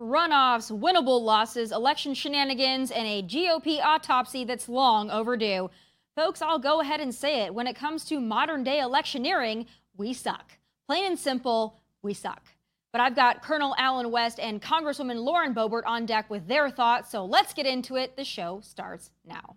Runoffs, winnable losses, election shenanigans, and a GOP autopsy that's long overdue. Folks, I'll go ahead and say it. When it comes to modern day electioneering, we suck. Plain and simple, we suck. But I've got Colonel Allen West and Congresswoman Lauren Boebert on deck with their thoughts, so let's get into it. The show starts now.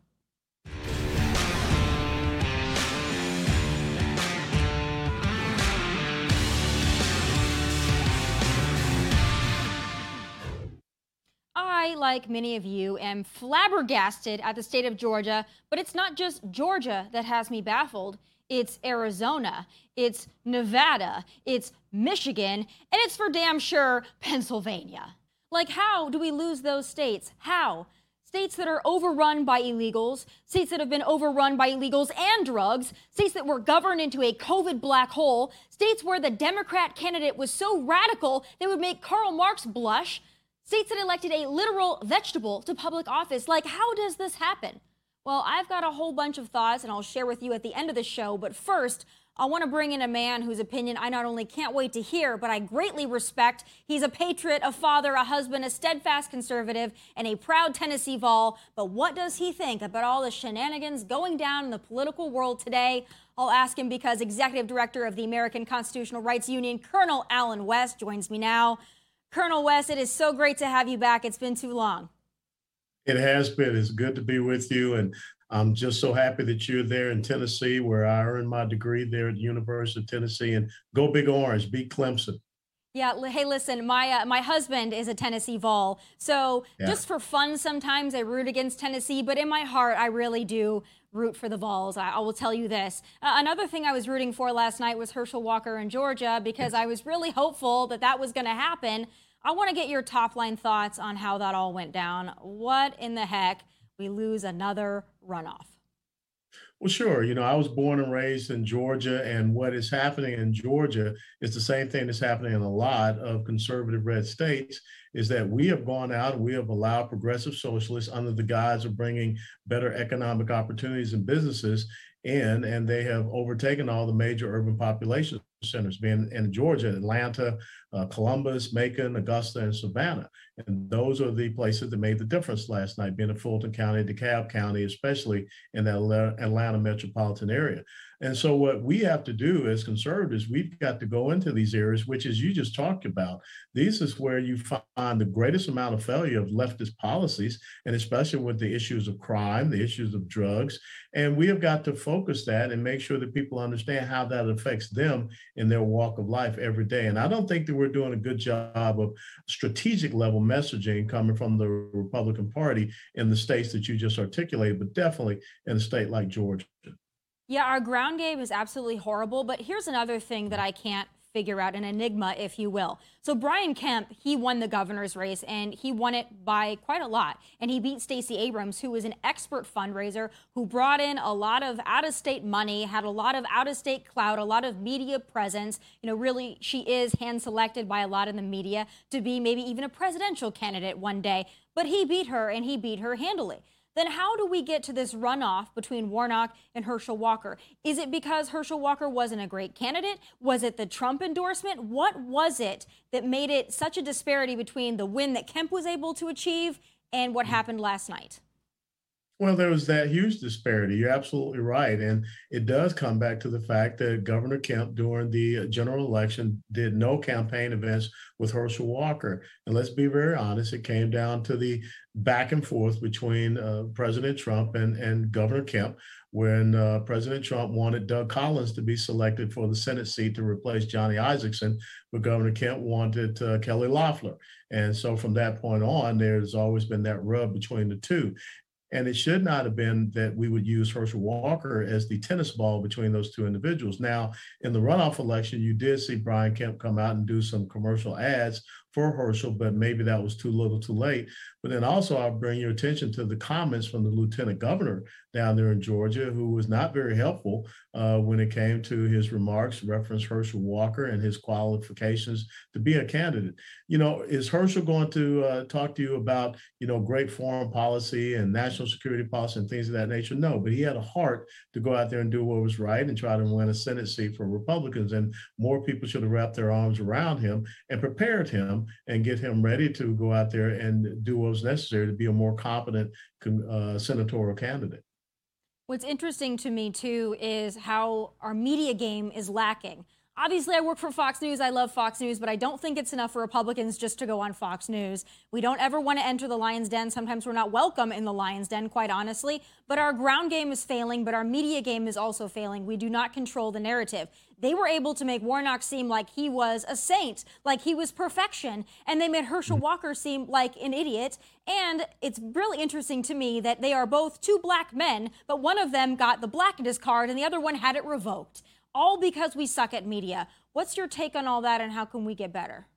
I, like many of you, am flabbergasted at the state of Georgia, but it's not just Georgia that has me baffled. It's Arizona, it's Nevada, it's Michigan, and it's for damn sure Pennsylvania. Like, how do we lose those states? How? States that are overrun by illegals, states that have been overrun by illegals and drugs, states that were governed into a COVID black hole, states where the Democrat candidate was so radical they would make Karl Marx blush, States that elected a literal vegetable to public office. Like, how does this happen? Well, I've got a whole bunch of thoughts and I'll share with you at the end of the show. But first, I want to bring in a man whose opinion I not only can't wait to hear, but I greatly respect. He's a patriot, a father, a husband, a steadfast conservative, and a proud Tennessee Vol. But what does he think about all the shenanigans going down in the political world today? I'll ask him because Executive Director of the American Constitutional Rights Union, Colonel Allen West, joins me now. Colonel West, it is so great to have you back. It's been too long. It has been. It's good to be with you. And I'm just so happy that you're there in Tennessee, where I earned my degree there at the University of Tennessee. And go Big Orange, beat Clemson. Yeah. Hey, listen, my uh, my husband is a Tennessee Vol, so yeah. just for fun, sometimes I root against Tennessee, but in my heart, I really do root for the Vols. I, I will tell you this. Uh, another thing I was rooting for last night was Herschel Walker in Georgia because I was really hopeful that that was going to happen. I want to get your top line thoughts on how that all went down. What in the heck? We lose another runoff. Well, sure. You know, I was born and raised in Georgia, and what is happening in Georgia is the same thing that's happening in a lot of conservative red states. Is that we have gone out and we have allowed progressive socialists under the guise of bringing better economic opportunities and businesses in, and they have overtaken all the major urban population centers, being in Georgia, Atlanta, Uh, Columbus, Macon, Augusta, and Savannah. And those are the places that made the difference last night, being in Fulton County, DeKalb County, especially in the Atlanta metropolitan area. And so, what we have to do as conservatives, we've got to go into these areas, which, as you just talked about, these is where you find the greatest amount of failure of leftist policies, and especially with the issues of crime, the issues of drugs. And we have got to focus that and make sure that people understand how that affects them in their walk of life every day. And I don't think that we're doing a good job of strategic level messaging coming from the Republican Party in the states that you just articulated, but definitely in a state like Georgia. Yeah, our ground game is absolutely horrible. But here's another thing that I can't figure out an enigma, if you will. So Brian Kemp, he won the governor's race and he won it by quite a lot. And he beat Stacey Abrams, who was an expert fundraiser, who brought in a lot of out-of-state money, had a lot of out-of-state clout, a lot of media presence. You know, really, she is hand-selected by a lot in the media to be maybe even a presidential candidate one day. But he beat her and he beat her handily then how do we get to this runoff between Warnock and Herschel Walker? Is it because Herschel Walker wasn't a great candidate? Was it the Trump endorsement? What was it that made it such a disparity between the win that Kemp was able to achieve and what happened last night? Well, there was that huge disparity. You're absolutely right. And it does come back to the fact that Governor Kemp, during the general election, did no campaign events with Herschel Walker. And let's be very honest, it came down to the back and forth between uh, President Trump and, and Governor Kemp when uh, President Trump wanted Doug Collins to be selected for the Senate seat to replace Johnny Isakson, but Governor Kemp wanted uh, Kelly Loeffler. And so from that point on, there's always been that rub between the two. And it should not have been that we would use Herschel Walker as the tennis ball between those two individuals. Now, in the runoff election, you did see Brian Kemp come out and do some commercial ads for Herschel, but maybe that was too little too late. But then also, I'll bring your attention to the comments from the lieutenant governor down there in Georgia, who was not very helpful uh, when it came to his remarks, reference Herschel Walker and his qualifications to be a candidate. You know, is Herschel going to uh, talk to you about, you know, great foreign policy and national security policy and things of that nature? No, but he had a heart to go out there and do what was right and try to win a Senate seat for Republicans. And more people should have wrapped their arms around him and prepared him and get him ready to go out there and do what was necessary to be a more competent uh, senatorial candidate. What's interesting to me too is how our media game is lacking. Obviously, I work for Fox News. I love Fox News, but I don't think it's enough for Republicans just to go on Fox News. We don't ever want to enter the lion's den. Sometimes we're not welcome in the lion's den, quite honestly. But our ground game is failing, but our media game is also failing. We do not control the narrative. They were able to make Warnock seem like he was a saint, like he was perfection, and they made Herschel hmm. Walker seem like an idiot. And it's really interesting to me that they are both two black men, but one of them got the blackness card and the other one had it revoked all because we suck at media. What's your take on all that and how can we get better?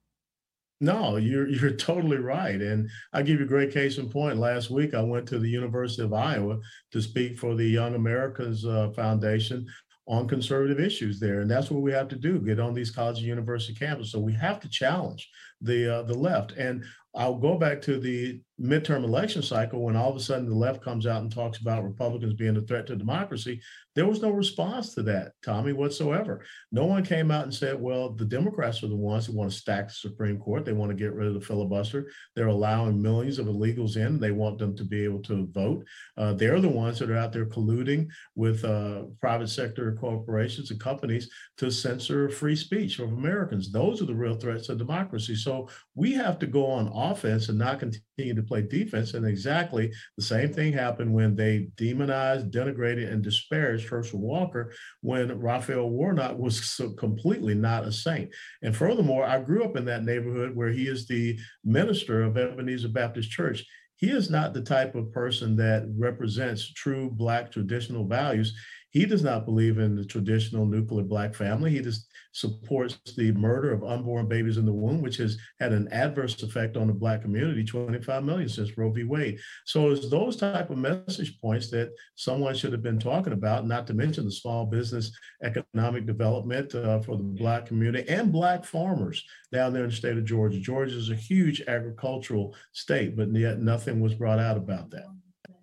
No, you're you're totally right. And I'll give you a great case in point. Last week, I went to the University of Iowa to speak for the Young America's uh, Foundation on conservative issues there. And that's what we have to do, get on these college and university campuses. So we have to challenge the uh, the left. And I'll go back to the midterm election cycle when all of a sudden the left comes out and talks about Republicans being a threat to democracy. There was no response to that, Tomi, whatsoever. No one came out and said, well, the Democrats are the ones who want to stack the Supreme Court. They want to get rid of the filibuster. They're allowing millions of illegals in. They want them to be able to vote. Uh, they're the ones that are out there colluding with uh, private sector corporations and companies to censor free speech of Americans. Those are the real threats to democracy. So we have to go on offense and not continue to play defense. And exactly the same thing happened when they demonized, denigrated, and disparaged Herschel Walker when Raphael Warnock was so completely not a saint. And furthermore, I grew up in that neighborhood where he is the minister of Ebenezer Baptist Church he is not the type of person that represents true Black traditional values. He does not believe in the traditional nuclear Black family. He just supports the murder of unborn babies in the womb, which has had an adverse effect on the Black community, 25 million since Roe v. Wade. So it's those type of message points that someone should have been talking about, not to mention the small business economic development uh, for the Black community and Black farmers down there in the state of Georgia. Georgia is a huge agricultural state, but yet nothing was brought out about that.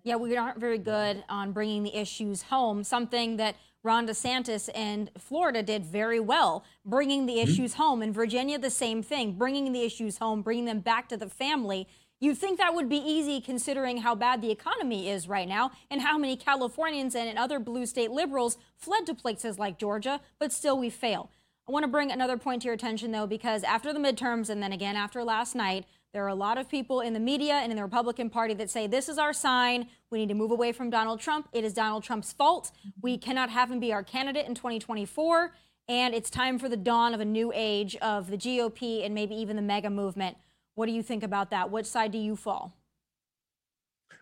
Yeah, we aren't very good on bringing the issues home, something that Ron DeSantis and Florida did very well, bringing the mm-hmm. issues home. In Virginia, the same thing, bringing the issues home, bringing them back to the family. You'd think that would be easy considering how bad the economy is right now and how many Californians and other blue state liberals fled to places like Georgia, but still we fail. I want to bring another point to your attention, though, because after the midterms and then again after last night, there are a lot of people in the media and in the Republican Party that say this is our sign. We need to move away from Donald Trump. It is Donald Trump's fault. We cannot have him be our candidate in 2024. And it's time for the dawn of a new age of the GOP and maybe even the MAGA movement. What do you think about that? Which side do you fall?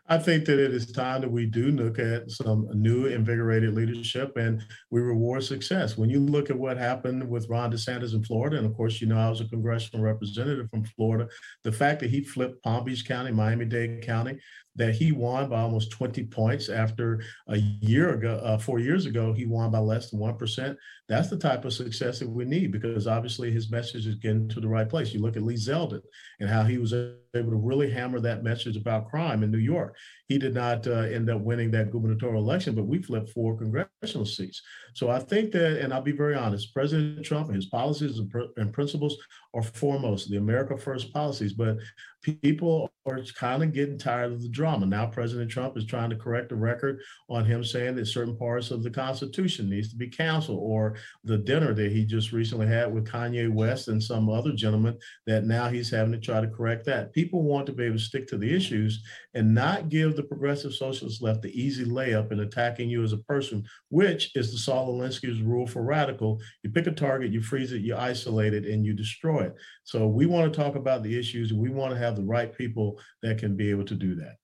I think that it is time that we do look at some new invigorated leadership and we reward success. When you look at what happened with Ron DeSantis in Florida, and of course, you know, I was a congressional representative from Florida, the fact that he flipped Palm Beach County, Miami Dade County, that he won by almost 20 points after a year ago, uh, four years ago, he won by less than 1%. That's the type of success that we need because obviously his message is getting to the right place. You look at Lee Zeldin and how he was able to really hammer that message about crime in New York. He did not uh, end up winning that gubernatorial election, but we flipped four congressional seats. So I think that, and I'll be very honest, President Trump and his policies and, pr- and principles are foremost, the America First policies, but people are kind of getting tired of the drama. Now, President Trump is trying to correct the record on him saying that certain parts of the Constitution needs to be canceled, or the dinner that he just recently had with Kanye West and some other gentleman that now he's having to try to correct that. People want to be able to stick to the issues and not give the progressive socialist left the easy layup in attacking you as a person, which is the Saul Alinsky's rule for radical. You pick a target, you freeze it, you isolate it, and you destroy it. So we want to talk about the issues. And we want to have the right people that can be able to do that.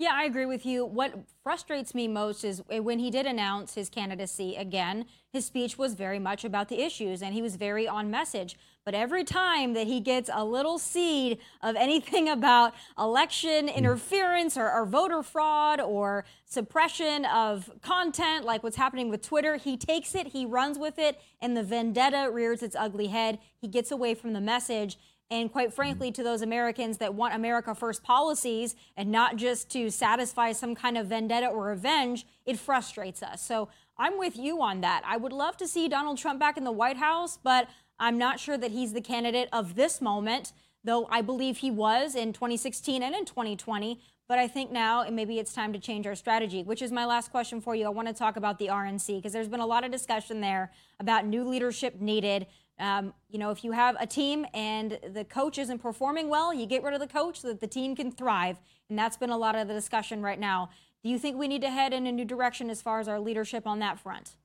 Yeah, I agree with you. What frustrates me most is when he did announce his candidacy again, his speech was very much about the issues and he was very on message. But every time that he gets a little seed of anything about election hmm. interference or, or voter fraud or suppression of content, like what's happening with Twitter, he takes it, he runs with it, and the vendetta rears its ugly head. He gets away from the message. And quite mm-hmm. frankly, to those Americans that want America First policies and not just to satisfy some kind of vendetta or revenge, it frustrates us. So I'm with you on that. I would love to see Donald Trump back in the White House, but I'm not sure that he's the candidate of this moment. though I believe he was in 2016 and in 2020. But I think now maybe it's time to change our strategy, which is my last question for you. I want to talk about the RNC because there's been a lot of discussion there about new leadership needed. Um, you know, if you have a team and the coach isn't performing well, you get rid of the coach so that the team can thrive. And that's been a lot of the discussion right now. Do you think we need to head in a new direction as far as our leadership on that front?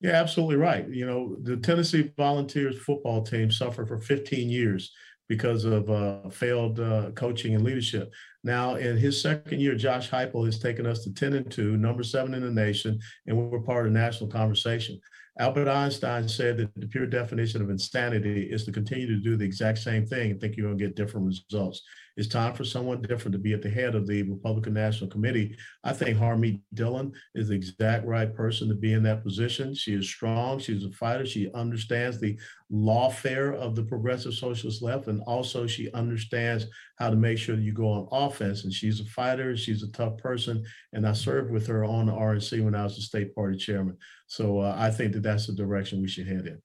Yeah, absolutely right. You know, the Tennessee Volunteers football team suffered for 15 years because of uh, failed uh, coaching and leadership. Now, in his second year, Josh Heupel has taken us to 10 and 2, number seven in the nation, and we're part of the national conversation. Albert Einstein said that the pure definition of insanity is to continue to do the exact same thing and think you're going to get different results. It's time for someone different to be at the head of the Republican National Committee. I think Harmeet Dhillon is the exact right person to be in that position. She is strong. She's a fighter. She understands the lawfare of the progressive socialist left, and also she understands how to make sure you go on offense. And she's a fighter. She's a tough person. And I served with her on the RNC when I was the state party chairman. So uh, I think that that's the direction we should head in.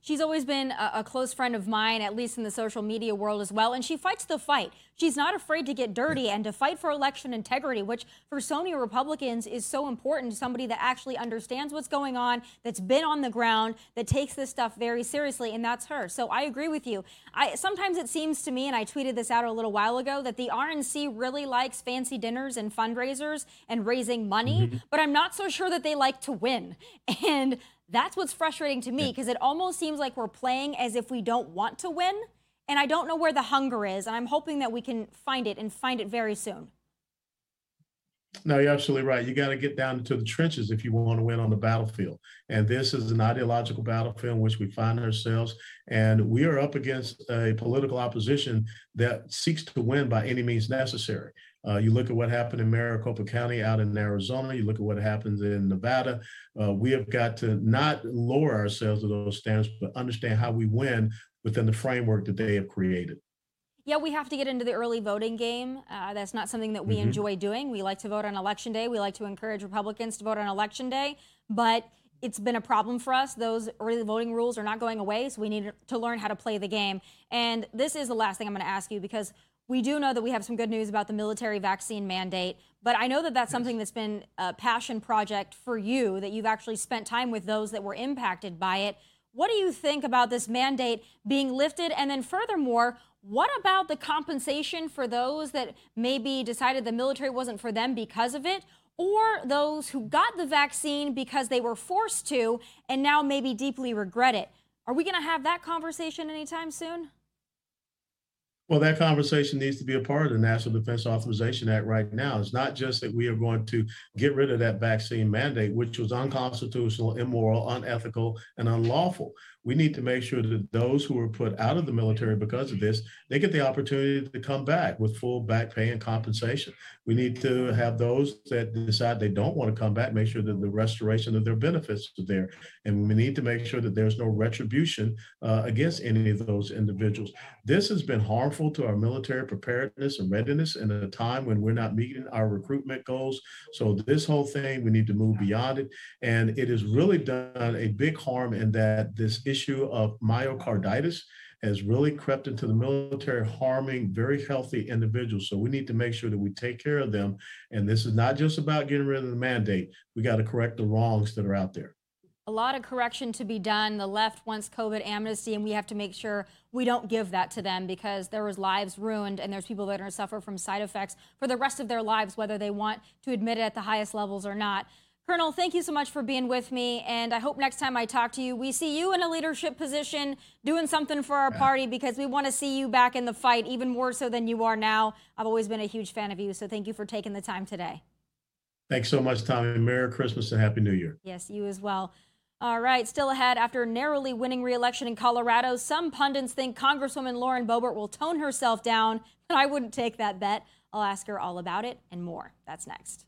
She's always been a, a, close friend of mine, at least in the social media world as well, and she fights the fight. She's not afraid to get dirty and to fight for election integrity, which for so many Republicans is so important. To somebody that actually understands what's going on, that's been on the ground, that takes this stuff very seriously, and that's her. So I agree with you. I, sometimes it seems to me, and I tweeted this out a little while ago, that the RNC really likes fancy dinners and fundraisers and raising money, mm-hmm. but I'm not so sure that they like to win. And that's what's frustrating to me because it almost seems like we're playing as if we don't want to win. And I don't know where the hunger is. And I'm hoping that we can find it and find it very soon. No, you're absolutely right. You got to get down into the trenches if you want to win on the battlefield. And this is an ideological battlefield in which we find ourselves. And we are up against a political opposition that seeks to win by any means necessary. Uh, you look at what happened in Maricopa County out in Arizona, you look at what happens in Nevada. Uh, we have got to not lower ourselves to those standards, but understand how we win within the framework that they have created. Yeah, we have to get into the early voting game. Uh, that's not something that we mm-hmm. enjoy doing. We like to vote on election day. We like to encourage Republicans to vote on election day, but it's been a problem for us. Those early voting rules are not going away, so we need to learn how to play the game. And this is the last thing I'm going to ask you because we do know that we have some good news about the military vaccine mandate, but I know that that's something that's been a passion project for you, that you've actually spent time with those that were impacted by it. What do you think about this mandate being lifted? And then, furthermore, what about the compensation for those that maybe decided the military wasn't for them because of it? Or those who got the vaccine because they were forced to and now maybe deeply regret it? Are we going to have that conversation anytime soon? Well, that conversation needs to be a part of the National Defense Authorization Act right now. It's not just that we are going to get rid of that vaccine mandate, which was unconstitutional, immoral, unethical, and unlawful we need to make sure that those who were put out of the military because of this, they get the opportunity to come back with full back pay and compensation. We need to have those that decide they don't want to come back, make sure that the restoration of their benefits is there. And we need to make sure that there's no retribution uh, against any of those individuals. This has been harmful to our military preparedness and readiness in a time when we're not meeting our recruitment goals. So this whole thing, we need to move beyond it. And it has really done a big harm in that this issue issue of myocarditis has really crept into the military, harming very healthy individuals. So we need to make sure that we take care of them. And this is not just about getting rid of the mandate. We got to correct the wrongs that are out there. A lot of correction to be done. The left wants COVID amnesty, and we have to make sure we don't give that to them because there was lives ruined, and there's people that are going to suffer from side effects for the rest of their lives, whether they want to admit it at the highest levels or not. Colonel, thank you so much for being with me. And I hope next time I talk to you, we see you in a leadership position doing something for our party because we want to see you back in the fight even more so than you are now. I've always been a huge fan of you. So thank you for taking the time today. Thanks so much, Tomi. Merry Christmas and Happy New Year. Yes, you as well. All right, still ahead. After narrowly winning re-election in Colorado, some pundits think Congresswoman Lauren Boebert will tone herself down, but I wouldn't take that bet. I'll ask her all about it and more. That's next.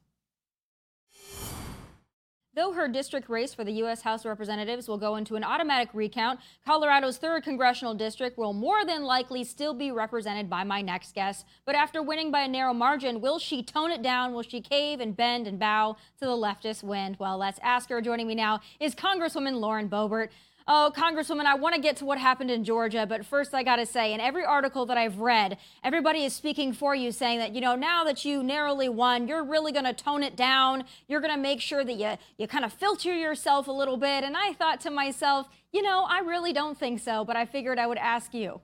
Though her district race for the U.S. House of Representatives will go into an automatic recount, Colorado's 3rd Congressional District will more than likely still be represented by my next guest. But after winning by a narrow margin, will she tone it down? Will she cave and bend and bow to the leftist wind? Well, let's ask her. Joining me now is Congresswoman Lauren Boebert. Oh, Congresswoman, I want to get to what happened in Georgia, but first I got to say, in every article that I've read, everybody is speaking for you, saying that, you know, now that you narrowly won, you're really going to tone it down. You're going to make sure that you, you kind of filter yourself a little bit. And I thought to myself, you know, I really don't think so, but I figured I would ask you.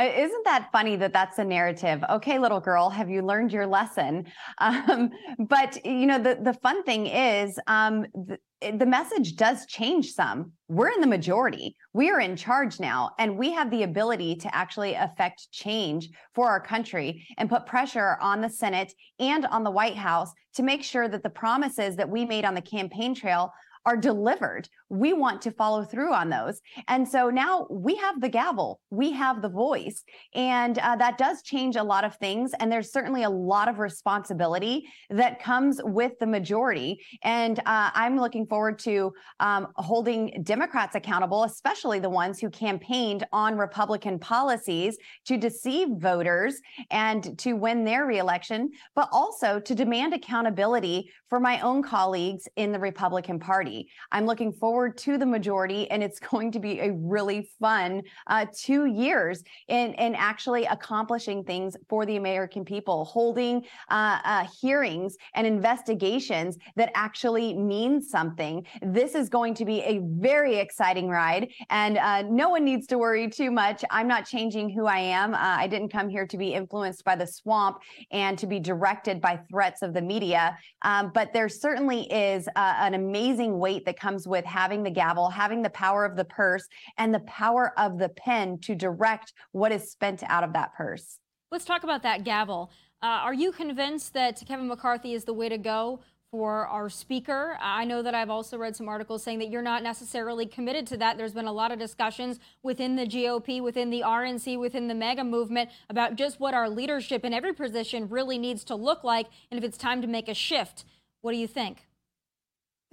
Isn't that funny that that's a narrative? Okay, little girl, have you learned your lesson? Um, but you know, the the fun thing is, um, the, the message does change some. We're in the majority. We are in charge now, and we have the ability to actually affect change for our country and put pressure on the Senate and on the White House to make sure that the promises that we made on the campaign trail are delivered. We want to follow through on those. And so now we have the gavel, we have the voice, and uh, that does change a lot of things. And there's certainly a lot of responsibility that comes with the majority. And uh, I'm looking forward to um, holding Democrats accountable, especially the ones who campaigned on Republican policies to deceive voters and to win their reelection, but also to demand accountability for my own colleagues in the Republican Party. I'm looking forward to the majority, and it's going to be a really fun uh, two years in, in actually accomplishing things for the American people, holding uh, uh, hearings and investigations that actually mean something. This is going to be a very exciting ride, and uh, no one needs to worry too much. I'm not changing who I am. Uh, I didn't come here to be influenced by the swamp and to be directed by threats of the media, um, but there certainly is uh, an amazing weight that comes with having the gavel, having the power of the purse, and the power of the pen to direct what is spent out of that purse. Let's talk about that gavel. Uh, are you convinced that Kevin McCarthy is the way to go for our speaker? I know that I've also read some articles saying that you're not necessarily committed to that. There's been a lot of discussions within the GOP, within the RNC, within the MAGA movement about just what our leadership in every position really needs to look like and if it's time to make a shift. What do you think?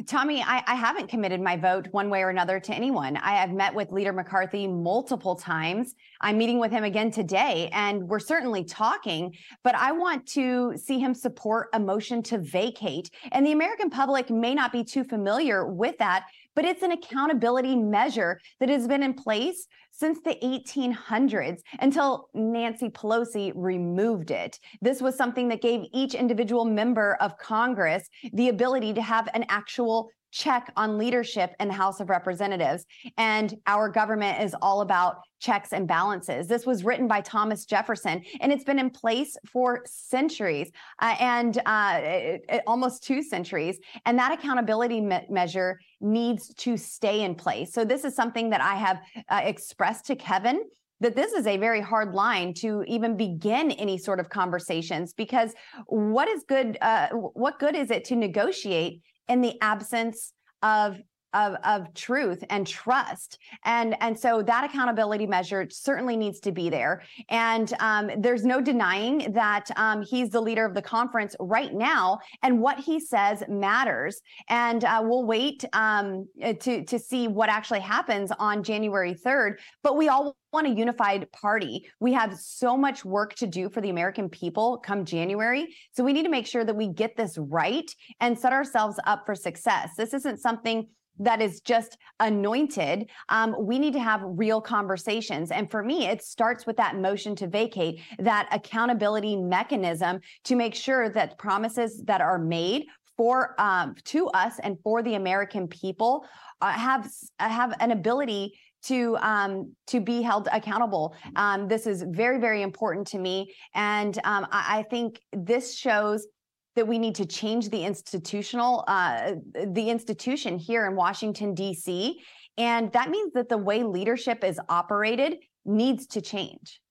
Tomi, I, I, haven't committed my vote one way or another to anyone. I have met with Leader McCarthy multiple times. I'm meeting with him again today, and we're certainly talking, but I want to see him support a motion to vacate. And the American public may not be too familiar with that but it's an accountability measure that has been in place since the 1800s until Nancy Pelosi removed it. This was something that gave each individual member of Congress the ability to have an actual check on leadership in the House of Representatives. And our government is all about checks and balances. This was written by Thomas Jefferson, and it's been in place for centuries uh, and uh, it, it, almost two centuries. And that accountability me- measure needs to stay in place. So, this is something that I have uh, expressed to Kevin that this is a very hard line to even begin any sort of conversations because what is good uh, what good is it to negotiate in the absence of of, of truth and trust. And, and so that accountability measure certainly needs to be there. And um, there's no denying that um, he's the leader of the conference right now, and what he says matters. And uh, we'll wait um, to, to see what actually happens on January 3rd. But we all want a unified party. We have so much work to do for the American people come January. So we need to make sure that we get this right and set ourselves up for success. This isn't something that is just anointed. Um, we need to have real conversations. And for me, it starts with that motion to vacate, that accountability mechanism to make sure that promises that are made for um, to us and for the American people uh, have have an ability to um, to be held accountable. Um, this is very very important to me, and um, I, I, think this shows that we need to change the institutional uh, the institution here in Washington D.C. And that means that the way leadership is operated needs to change.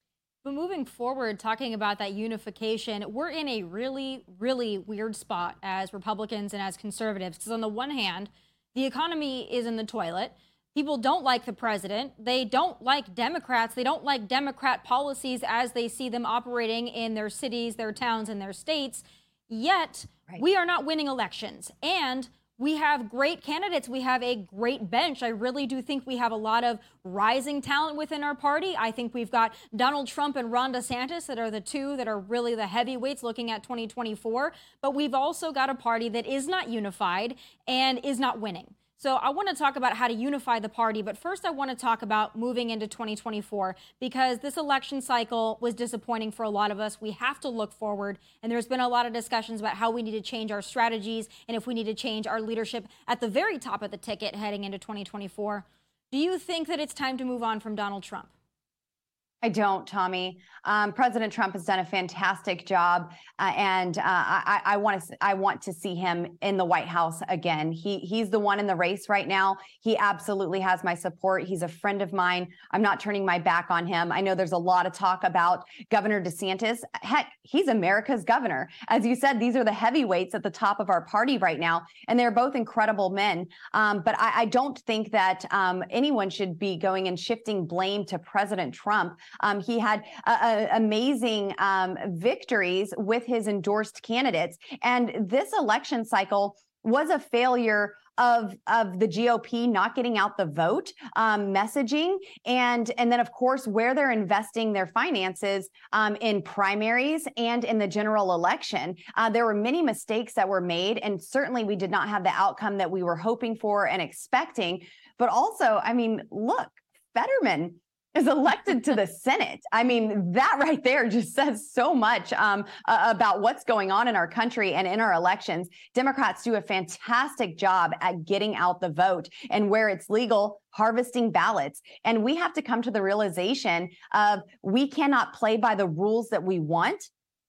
But moving forward, talking about that unification, we're in a really, really weird spot as Republicans and as conservatives. Because on the one hand, the economy is in the toilet. People don't like the president. They don't like Democrats. They don't like Democrat policies as they see them operating in their cities, their towns, and their states. Yet, right. we are not winning elections. And we have great candidates. We have a great bench. I really do think we have a lot of rising talent within our party. I think we've got Donald Trump and Ron DeSantis that are the two that are really the heavyweights looking at 2024. But we've also got a party that is not unified and is not winning. So I want to talk about how to unify the party, but first I want to talk about moving into 2024 because this election cycle was disappointing for a lot of us. We have to look forward, and there's been a lot of discussions about how we need to change our strategies and if we need to change our leadership at the very top of the ticket heading into 2024. Do you think that it's time to move on from Donald Trump? I don't, Tomi. Um, President Trump has done a fantastic job, uh, and uh, I, I want to I want to see him in the White House again. He he's the one in the race right now. He absolutely has my support. He's a friend of mine. I'm not turning my back on him. I know there's a lot of talk about Governor DeSantis. Heck, he's America's governor. As you said, these are the heavyweights at the top of our party right now, and they're both incredible men. Um, but I, I, don't think that um, anyone should be going and shifting blame to President Trump. Um, he had amazing um, victories with his endorsed candidates. And this election cycle was a failure of of the GOP not getting out the vote um, messaging, and and then of course where they're investing their finances um, in primaries and in the general election. Uh, there were many mistakes that were made, and certainly we did not have the outcome that we were hoping for and expecting. But also, I mean, look, Fetterman is elected to the Senate. I mean, that right there just says so much um, about what's going on in our country and in our elections. Democrats do a fantastic job at getting out the vote and where it's legal, harvesting ballots. And we have to come to the realization of we cannot play by the rules that we want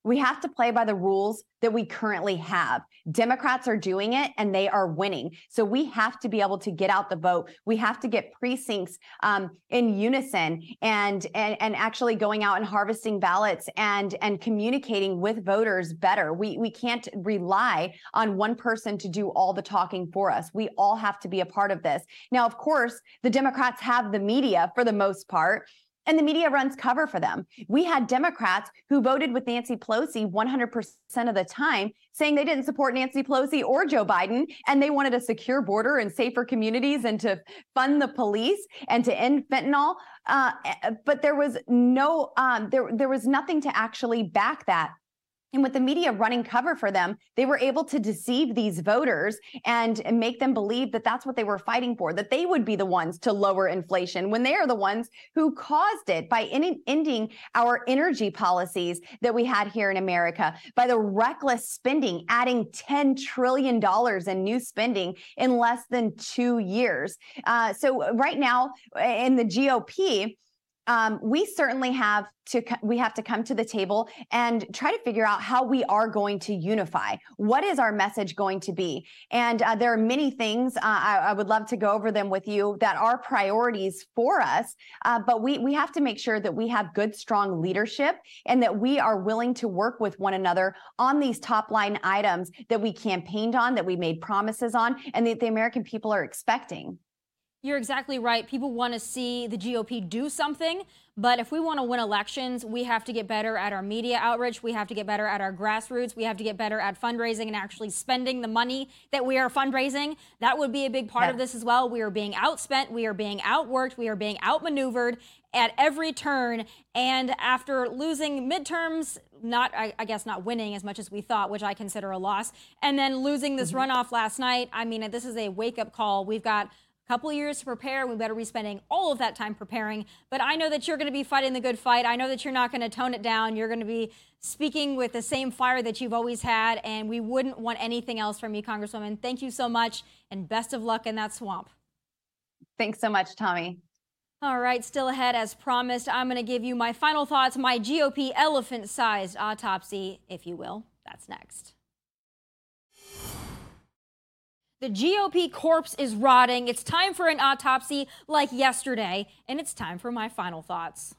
we have to play by the rules that we currently have. Democrats are doing it and they are winning. So we have to be able to get out the vote. We have to get precincts um, in unison and, and and actually going out and harvesting ballots and and communicating with voters better. We we can't rely on one person to do all the talking for us. We all have to be a part of this. Now, of course, the Democrats have the media for the most part and the media runs cover for them. We had Democrats who voted with Nancy Pelosi 100% of the time, saying they didn't support Nancy Pelosi or Joe Biden, and they wanted a secure border and safer communities and to fund the police and to end fentanyl. Uh, eh, but there was no, um, there there was nothing to actually back that. And with the media running cover for them, they were able to deceive these voters and make them believe that that's what they were fighting for, that they would be the ones to lower inflation when they are the ones who caused it by in- ending our energy policies that we had here in America, by the reckless spending, adding $10 trillion in new spending in less than two years. Uh, so, right now in the GOP, um, we certainly have to we have to come to the table and try to figure out how we are going to unify. What is our message going to be? And uh, there are many things uh, I, I, would love to go over them with you that are priorities for us. Uh, but we we have to make sure that we have good, strong leadership and that we are willing to work with one another on these top line items that we campaigned on, that we made promises on, and that the American people are expecting. You're exactly right. People want to see the GOP do something, but if we want to win elections, we have to get better at our media outreach. We have to get better at our grassroots. We have to get better at fundraising and actually spending the money that we are fundraising. That would be a big part yes. of this as well. We are being outspent. We are being outworked. We are being outmaneuvered at every turn. And after losing midterms, not, I, I, guess, not winning as much as we thought, which I consider a loss, and then losing this mm-hmm. runoff last night, I mean, this is a wake up call. We've got couple years to prepare. We better be spending all of that time preparing. But I know that you're going to be fighting the good fight. I know that you're not going to tone it down. You're going to be speaking with the same fire that you've always had. And we wouldn't want anything else from you, Congresswoman. Thank you so much and best of luck in that swamp. Thanks so much, Tomi. All right, still ahead as promised. I'm going to give you my final thoughts, my GOP elephant sized autopsy, if you will. That's next. The GOP corpse is rotting. It's time for an autopsy like yesterday, and it's time for my final thoughts.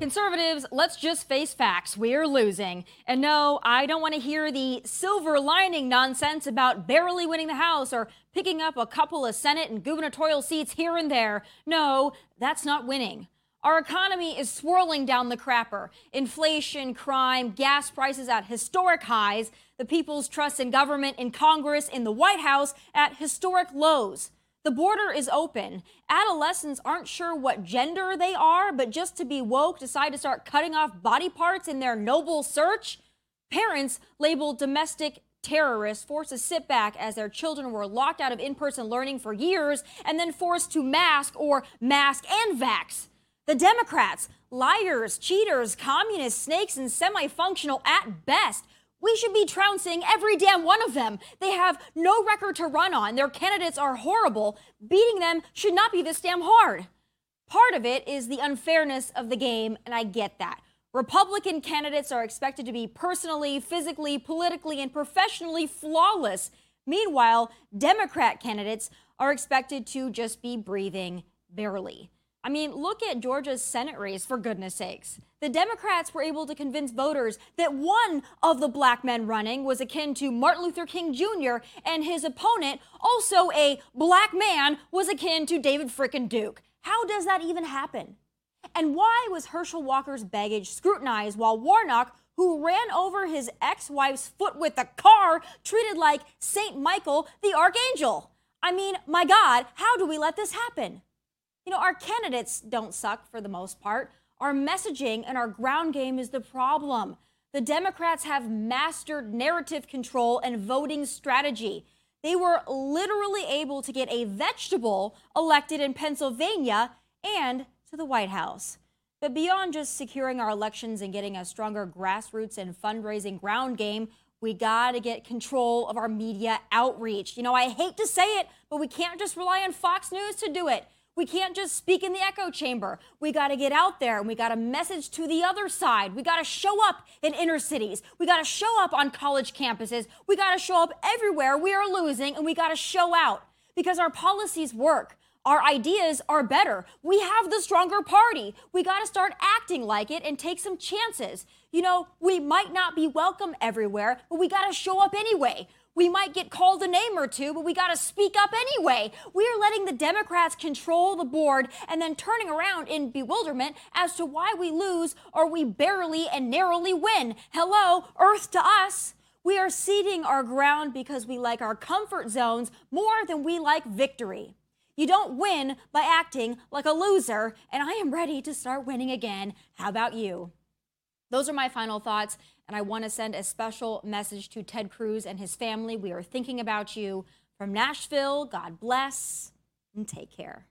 Conservatives, let's just face facts. We're losing. And no, I don't want to hear the silver lining nonsense about barely winning the House or picking up a couple of Senate and gubernatorial seats here and there. No, that's not winning. Our economy is swirling down the crapper. Inflation, crime, gas prices at historic highs, the people's trust in government, in Congress, in the White House at historic lows. The border is open. Adolescents aren't sure what gender they are, but just to be woke, decide to start cutting off body parts in their noble search. Parents labeled domestic terrorists forced to sit back as their children were locked out of in person learning for years and then forced to mask or mask and vax. The Democrats, liars, cheaters, communists, snakes, and semi functional at best. We should be trouncing every damn one of them. They have no record to run on. Their candidates are horrible. Beating them should not be this damn hard. Part of it is the unfairness of the game, and I get that. Republican candidates are expected to be personally, physically, politically, and professionally flawless. Meanwhile, Democrat candidates are expected to just be breathing barely. I mean, look at Georgia's Senate race, for goodness sakes. The Democrats were able to convince voters that one of the black men running was akin to Martin Luther King Jr., and his opponent, also a black man, was akin to David frickin' Duke. How does that even happen? And why was Herschel Walker's baggage scrutinized while Warnock, who ran over his ex wife's foot with a car, treated like St. Michael the Archangel? I mean, my God, how do we let this happen? You know, our candidates don't suck for the most part. Our messaging and our ground game is the problem. The Democrats have mastered narrative control and voting strategy. They were literally able to get a vegetable elected in Pennsylvania and to the White House. But beyond just securing our elections and getting a stronger grassroots and fundraising ground game, we got to get control of our media outreach. You know, I hate to say it, but we can't just rely on Fox News to do it. We can't just speak in the echo chamber. We got to get out there and we got to message to the other side. We got to show up in inner cities. We got to show up on college campuses. We got to show up everywhere we are losing and we got to show out because our policies work. Our ideas are better. We have the stronger party. We got to start acting like it and take some chances. You know, we might not be welcome everywhere, but we got to show up anyway. We might get called a name or two, but we got to speak up anyway. We are letting the Democrats control the board and then turning around in bewilderment as to why we lose or we barely and narrowly win. Hello, Earth to us. We are ceding our ground because we like our comfort zones more than we like victory. You don't win by acting like a loser, and I am ready to start winning again. How about you? Those are my final thoughts. And I want to send a special message to Ted Cruz and his family. We are thinking about you from Nashville. God bless and take care.